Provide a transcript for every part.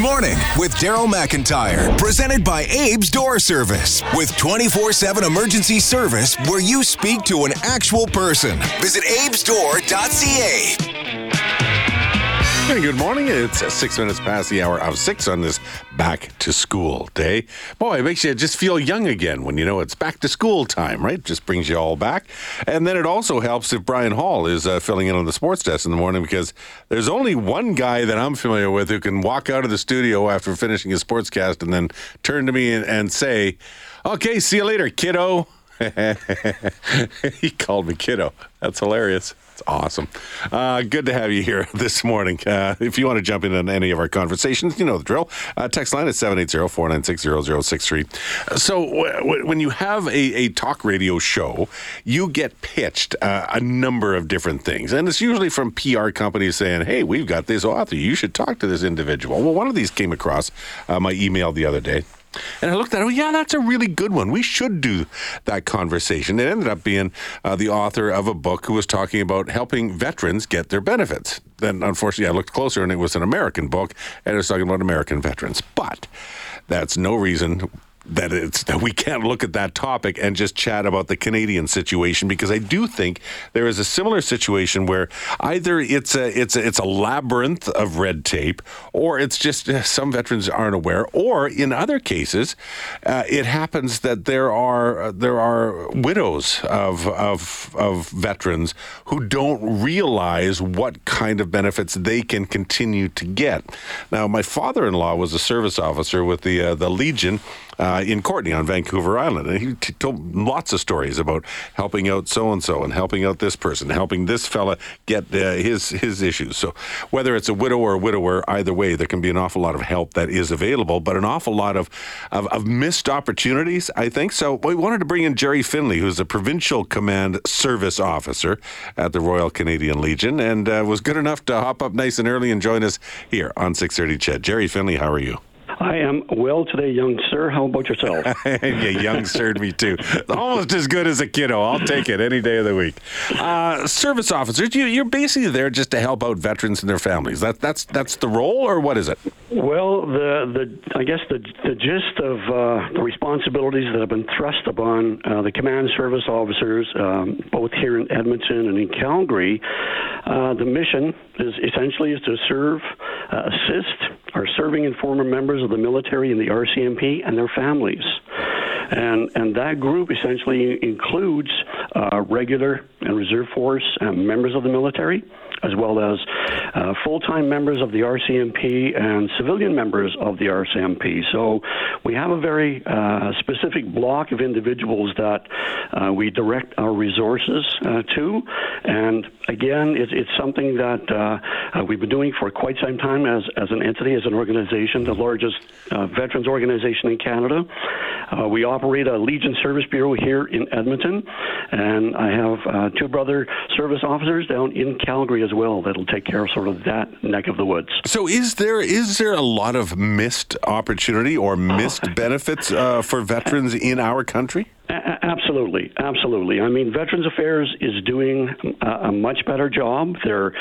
Morning with Daryl McIntyre, presented by Abe's Door Service, with 24 7 emergency service where you speak to an actual person. Visit abesdoor.ca. Good morning. It's six minutes past the hour of six on this back to school day. Boy, it makes you just feel young again when you know it's back to school time, right? Just brings you all back. And then it also helps if Brian Hall is uh, filling in on the sports desk in the morning because there's only one guy that I'm familiar with who can walk out of the studio after finishing his sportscast and then turn to me and, and say, Okay, see you later, kiddo. he called me kiddo. That's hilarious. It's awesome. Uh, good to have you here this morning. Uh, if you want to jump in on any of our conversations, you know the drill. Uh, text line is 780-496-0063. So w- w- when you have a, a, talk radio show, you get pitched uh, a number of different things. And it's usually from PR companies saying, hey, we've got this author. You should talk to this individual. Well, one of these came across uh, my email the other day. And I looked at it, oh, yeah, that's a really good one. We should do that conversation. It ended up being uh, the author of a book who was talking about helping veterans get their benefits. Then, unfortunately, I looked closer and it was an American book and it was talking about American veterans. But that's no reason that it's that we can't look at that topic and just chat about the Canadian situation because I do think there is a similar situation where either it's a it's a, it's a labyrinth of red tape or it's just uh, some veterans aren't aware or in other cases uh, it happens that there are uh, there are widows of of of veterans who don't realize what kind of benefits they can continue to get. Now my father-in-law was a service officer with the uh, the Legion uh, in Courtenay on Vancouver Island. And he t- told lots of stories about helping out so and so and helping out this person, helping this fella get uh, his his issues. So whether it's a widow or a widower, either way, there can be an awful lot of help that is available, but an awful lot of of, of missed opportunities, I think. So we wanted to bring in Gerry Finlay, who's a provincial command service officer at the Royal Canadian Legion, and uh, was good enough to hop up nice and early and join us here on 6:30 CHED. Gerry Finlay, how are you? I am well today, young sir. How about yourself? yeah, young sir, me too. Almost as good as a kiddo. I'll take it any day of the week. Uh, service officers, you, are basically there just to help out veterans and their families. That, that's that's the role, or what is it? Well, the the I guess the the gist of uh, the responsibilities that have been thrust upon uh, the command service officers, um, both here in Edmonton and in Calgary, uh, the mission is essentially is to serve, uh, assist our serving and former members of the military and the RCMP and their families. And, and that group essentially includes uh, regular and reserve force and members of the military, as well as uh, full time members of the RCMP and civilian members of the RCMP. So we have a very uh, specific block of individuals that uh, we direct our resources uh, to. And again, it's, it's something that uh, uh, we've been doing for quite some time as, as an entity, as an organization, the largest veterans organization in Canada. we operate a Legion Service Bureau here in Edmonton, and I have two brother service officers down in Calgary as well that'll take care of sort of that neck of the woods. So, is there is there a lot of missed opportunity or missed benefits uh, for veterans in our country? A- absolutely, absolutely. I mean, Veterans Affairs is doing a, a much better job. They're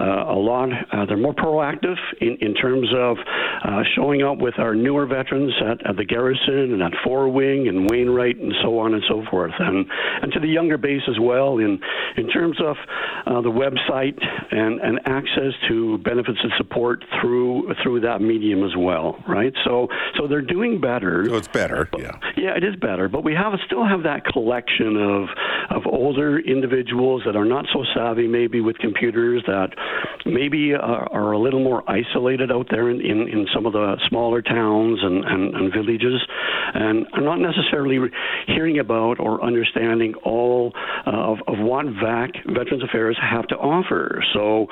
uh, a lot. Uh, they're more proactive in, in terms of uh, showing up with our newer veterans at, at the Garrison and at Four Wing and Wainwright and so on and so forth, and and to the younger base as well. In in terms of uh, the website and, and access to benefits and support through through that medium as well, right? So so they're doing better. So it's better, but, yeah. Yeah, it is better, but we have a still have that collection of of older individuals that are not so savvy, maybe with computers, that maybe are, are a little more isolated out there in, in, in some of the smaller towns and, and, and villages, and are not necessarily hearing about or understanding all uh, of, of what VAC Veterans Affairs have to offer. So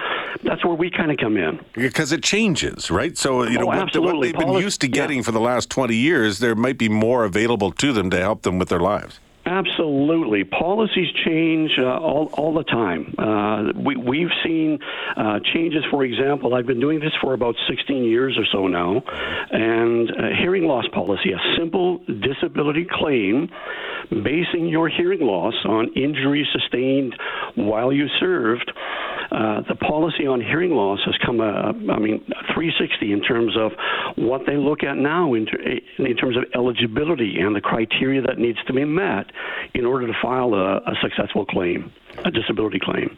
that's where we kind of come in because it changes, right? So you know oh, what, what, they've been used to getting yeah. for the last twenty years, there might be more available to them to help them with their lives lives. Absolutely. Policies change uh, all, all the time. Uh, we, we've seen uh, changes, for example, I've been doing this for about 16 years or so now, and hearing loss policy, a simple disability claim basing your hearing loss on injuries sustained while you served. Uh, the policy on hearing loss has come, uh, I mean, 360 in terms of what they look at now in, in terms of eligibility and the criteria that needs to be met in order to file a, a successful claim, a disability claim.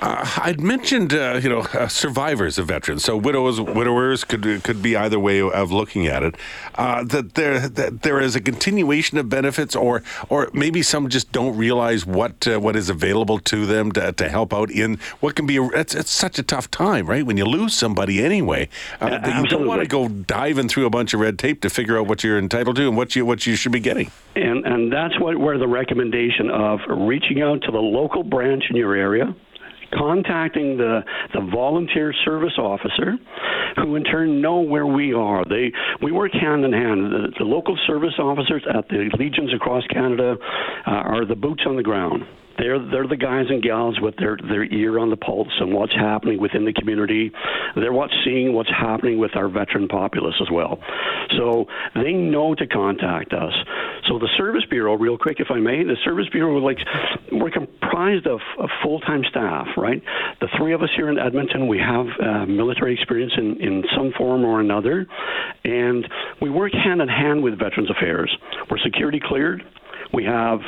Uh, I'd mentioned, uh, you know, uh, survivors of veterans. So widows, widowers could could be either way of looking at it. Uh, that there that there is a continuation of benefits, or or maybe some just don't realize what uh, what is available to them to, to help out in what can be. A, it's, it's such a tough time, right? When you lose somebody anyway, uh, you don't want to go diving through a bunch of red tape to figure out what you're entitled to and what you what you should be getting. And and that's what where the recommendation of reaching out to the local branch in your area contacting the, the volunteer service officer, who in turn know where we are. They we work hand in hand. The, the local service officers at the legions across Canada uh, are the boots on the ground. They're they're the guys and gals with their their ear on the pulse and what's happening within the community. They're what's seeing what's happening with our veteran populace as well. So they know to contact us. So the service bureau, real quick, if I may, the service bureau like we're comprised of, of full-time staff, right? The three of us here in Edmonton, we have uh, military experience in in some form or another, and we work hand in hand with Veterans Affairs. We're security cleared. We have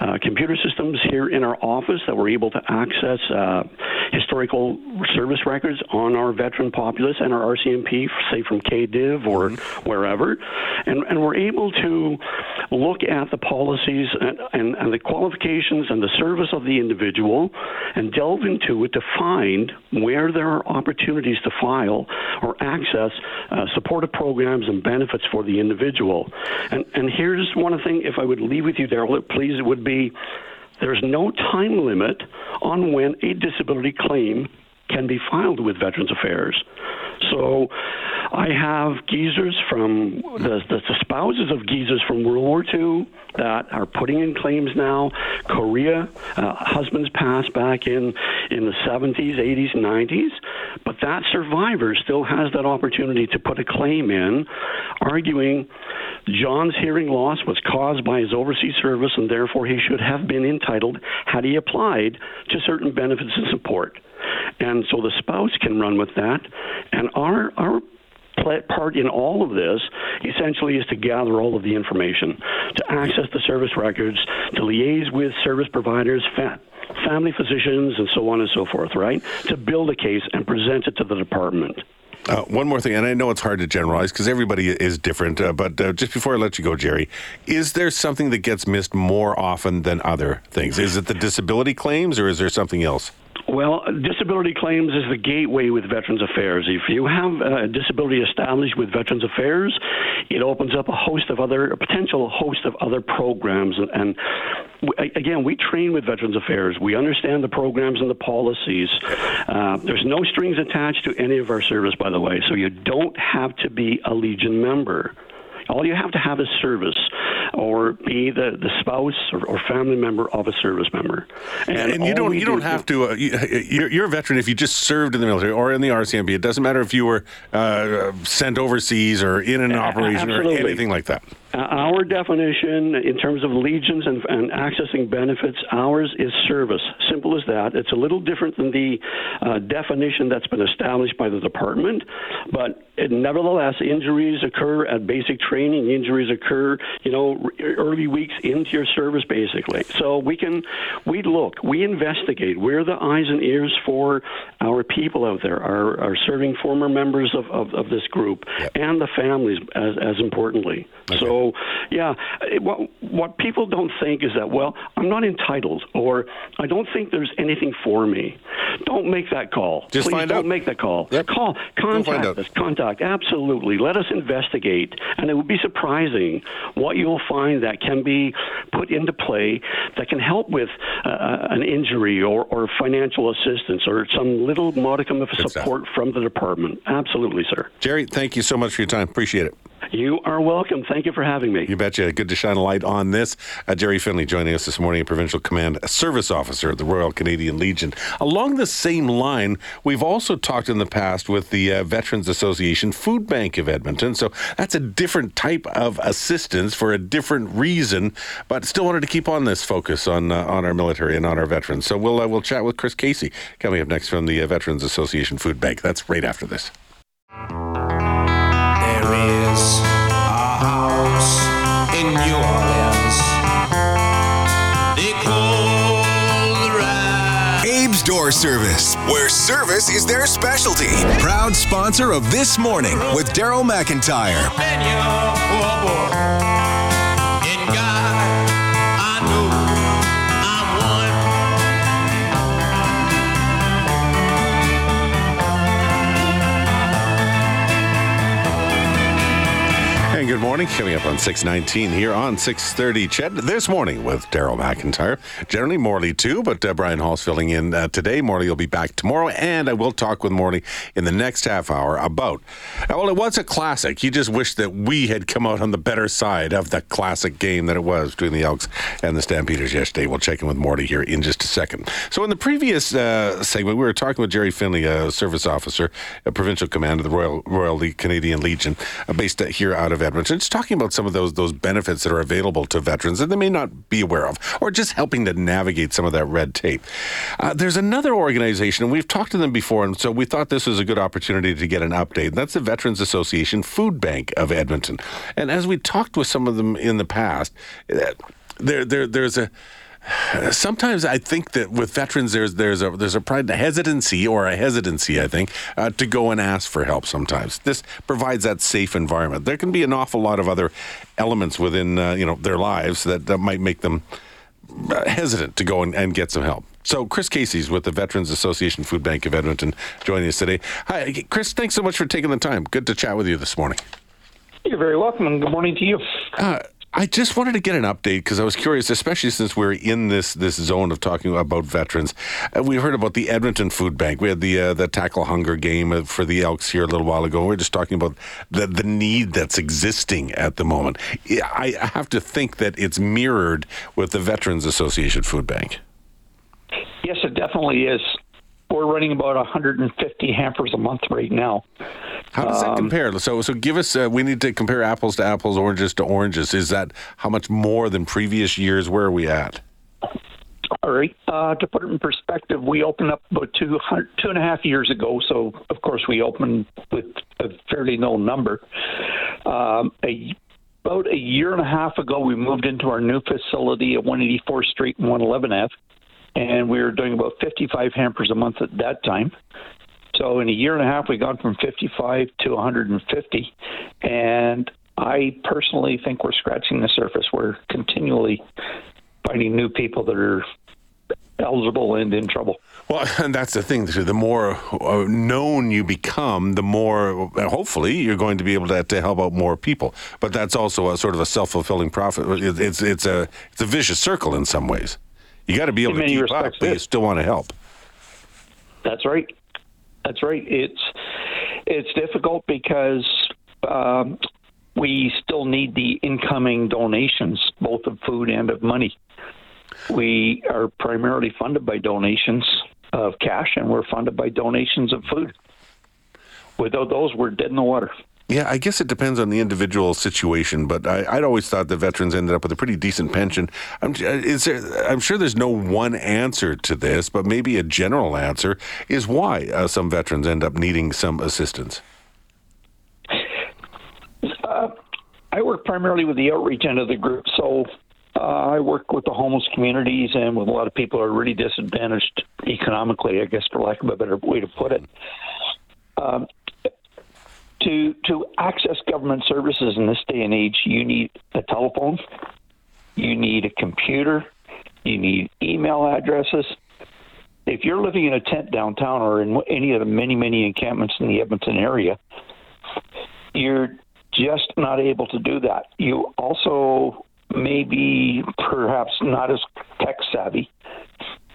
uh, computer systems here in our office that we're able to access uh, historical service records on our veteran populace and our RCMP, say from KDIV or mm-hmm. wherever, and, and we're able to look at the policies and, and, and the qualifications and the service of the individual and delve into it to find where there are opportunities to file or access uh, supportive programs and benefits for the individual. And, and here's one thing, if I would leave with you, Daryl, please, it would be there's no time limit on when a disability claim can be filed with Veterans Affairs. So I have geezers from the, the, spouses of geezers from World War II that are putting in claims now. Korea, uh, husbands passed back in, in the 70s, 80s, 90s, but that survivor still has that opportunity to put a claim in, arguing John's hearing loss was caused by his overseas service and therefore he should have been entitled had he applied to certain benefits and support. And so the spouse can run with that. And our, our part in all of this essentially is to gather all of the information, to access the service records, to liaise with service providers, family physicians, and so on and so forth, right? To build a case and present it to the department. Uh, one more thing, and I know it's hard to generalize because everybody is different, uh, but uh, just before I let you go, Gerry, is there something that gets missed more often than other things? Is it the disability claims or is there something else? Well, disability claims is the gateway with Veterans Affairs. If you have a disability established with Veterans Affairs, it opens up a host of other, a potential host of other programs. And, again, we train with Veterans Affairs. We understand the programs and the policies. Uh, there's no strings attached to any of our service, by the way, so you don't have to be a Legion member. All you have to have is service or be the, the spouse or, or family member of a service member. And, and you don't you don't have to. Uh, you, you're a veteran if you just served in the military or in the RCMP. It doesn't matter if you were uh, sent overseas or in an operation Absolutely. or anything like that. Uh, our definition in terms of legions and, and, accessing benefits, ours is service. Simple as that. It's a little different than the uh, definition that's been established by the department, but it, nevertheless, injuries occur at basic training. Injuries occur, you know, early weeks into your service, basically. So we can, we look, we investigate. We're the eyes and ears for our people out there, our, our serving former members of, of, of this group, yep. and the families, as, as importantly. Okay. So, yeah, what, what people don't think is that, well, I'm not entitled, or I don't think there's anything for me. Don't make that call. Just Please find don't out. make that call. Yep. Call, contact us, contact. Absolutely, let us investigate, and it would be surprising what you'll find that can be put into play that can help with uh, uh an injury or, or financial assistance or some little modicum of support from the department. Absolutely, sir. Gerry, thank you so much for your time. Appreciate it. You are welcome. Thank you for having me. You betcha. Good to shine a light on this. Uh, Gerry Finlay joining us this morning, a Provincial Command Service Officer at the Royal Canadian Legion. Along the same line, we've also talked in the past with the uh, Veterans Association Food Bank of Edmonton. So that's a different type of assistance for a different reason, but still wanted to keep on this focus on uh, on our military and on our veterans. So we'll uh, we'll chat with Chris Casey coming up next from the uh, Veterans Association Food Bank. That's right after this. New Orleans. They call the right. Abe's Door Service, where service is their specialty. Proud sponsor of This Morning with Daryl McIntyre. And you're oh, boy. And good morning. Coming up on 619 here on 630 CHED this morning with Daryl McIntyre. Generally Morley too, but uh, Brian Hall's filling in uh, today. Morley will be back tomorrow, and I will talk with Morley in the next half hour about, well, it was a classic. You just wish that we had come out on the better side of the classic game that it was between the Elks and the Stampeders yesterday. We'll check in with Morley here in just a second. So in the previous uh, segment, we were talking with Gerry Finlay, a service officer, a provincial commander of the Royal Royal Canadian Legion, uh, based uh, here out of Edmonton. Just talking about some of those those benefits that are available to veterans that they may not be aware of, or just helping to navigate some of that red tape. Uh, there's another organization, and we've talked to them before, and so we thought this was a good opportunity to get an update. That's the Veterans Association Food Bank of Edmonton. And as we talked with some of them in the past, uh, there there there's a sometimes I think that with veterans, there's there's a there's a pride, a hesitancy or a hesitancy, I think, uh, to go and ask for help. Sometimes this provides that safe environment. There can be an awful lot of other elements within uh, you know their lives that, that might make them uh, hesitant to go and, and get some help. So Chris Casey's with the Veterans Association Food Bank of Edmonton joining us today. Hi, Chris. Thanks so much for taking the time. Good to chat with you this morning. You're very welcome, and good morning to you. Uh, I just wanted to get an update because I was curious, especially since we're in this this zone of talking about veterans. Uh, we heard about the Edmonton Food Bank. We had the uh, the tackle hunger game uh, for the Elks here a little while ago. We are just talking about the the need that's existing at the moment. I I have to think that it's mirrored with the Veterans Association Food Bank. Yes, it definitely is. We're running about 150 hampers a month right now. How does that compare? So, so give us. Uh, we need to compare apples to apples, oranges to oranges. Is that how much more than previous years? Where are we at? All right. Uh, to put it in perspective, we opened up about two, two and a half years ago. So, of course, we opened with a fairly low number. Um, a, about a year and a half ago, we moved into our new facility at 184th Street and 111F, and we were doing about 55 hampers a month at that time. So, in a year and a half, we've gone from 55 to 150, and I personally think we're scratching the surface. We're continually finding new people that are eligible and in trouble. Well, and that's the thing. too. The more uh, known you become, the more uh, hopefully you're going to be able to, to help out more people. But that's also a sort of a self fulfilling prophet. It's it's a it's a vicious circle in some ways. You got to be able In to keep up, but you still want to help. That's right. That's right. It's it's difficult because um, we still need the incoming donations, both of food and of money. We are primarily funded by donations of cash, and we're funded by donations of food. Without those, we're dead in the water. Yeah, I guess it depends on the individual situation, but I, I'd always thought that veterans ended up with a pretty decent pension. I'm, uh, there, I'm sure there's no one answer to this, but maybe a general answer is why uh, some veterans end up needing some assistance. I work primarily with the outreach end of the group, so uh, I work with the homeless communities and with a lot of people who are really disadvantaged economically, I guess, for lack of a better way to put it. Um, to to access government services in this day and age, you need a telephone, you need a computer, you need email addresses. If you're living in a tent downtown or in any of the many many encampments in the Edmonton area, you're just not able to do that. You also may be perhaps not as tech savvy,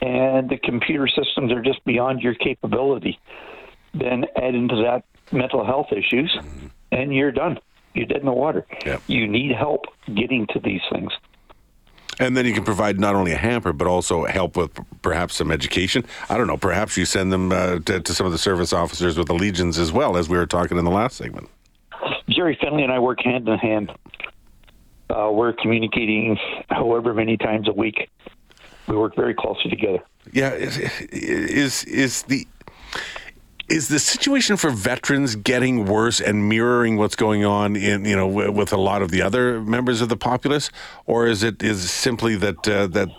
and the computer systems are just beyond your capability. Then add into that mental health issues, and you're done. you're dead in the water. Yeah. You need help getting to these things. And then you can provide not only a hamper, but also help with perhaps some education. I don't know. Perhaps you send them uh, to, to some of the service officers with the legions as well, as we were talking in the last segment. Gerry Finlay and I work hand in hand. Uh, we're communicating however many times a week. We work very closely together. Yeah, is is, is the is the situation for veterans getting worse and mirroring what's going on in you know w- with a lot of the other members of the populace, or is it is simply that uh, that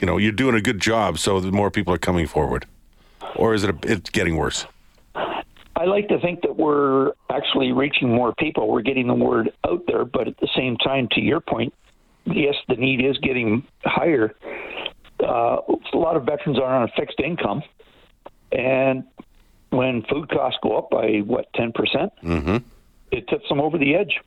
you know you're doing a good job, so more people are coming forward, or is it a, it's getting worse? I like to think that we're actually reaching more people. We're getting the word out there, but at the same time, to your point, yes, the need is getting higher. Uh, a lot of veterans are on a fixed income, and when food costs go up by what ten percent, mm-hmm. it tips them over the edge.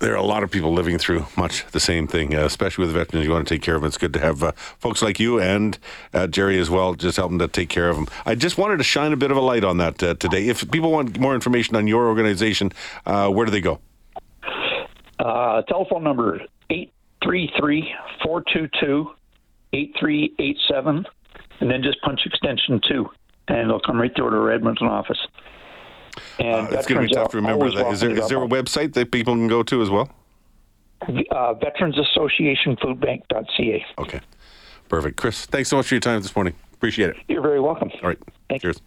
There are a lot of people living through much the same thing, uh, especially with veterans. You want to take care of them. It's good to have uh, folks like you and uh, Gerry as well, just helping to take care of them. I just wanted to shine a bit of a light on that uh, today. If people want more information on your organization, uh, where do they go? Uh, telephone number 833-422-8387, and then just punch extension 2, and it'll come right through to our Edmonton office. And Uh, it's going to be tough to remember that. Is there is there a website that people can go to as well? Uh, Veterans Association Foodbank.ca. Okay, perfect. Chris, thanks so much for your time this morning. Appreciate it. You're very welcome. All right, Thank you. cheers.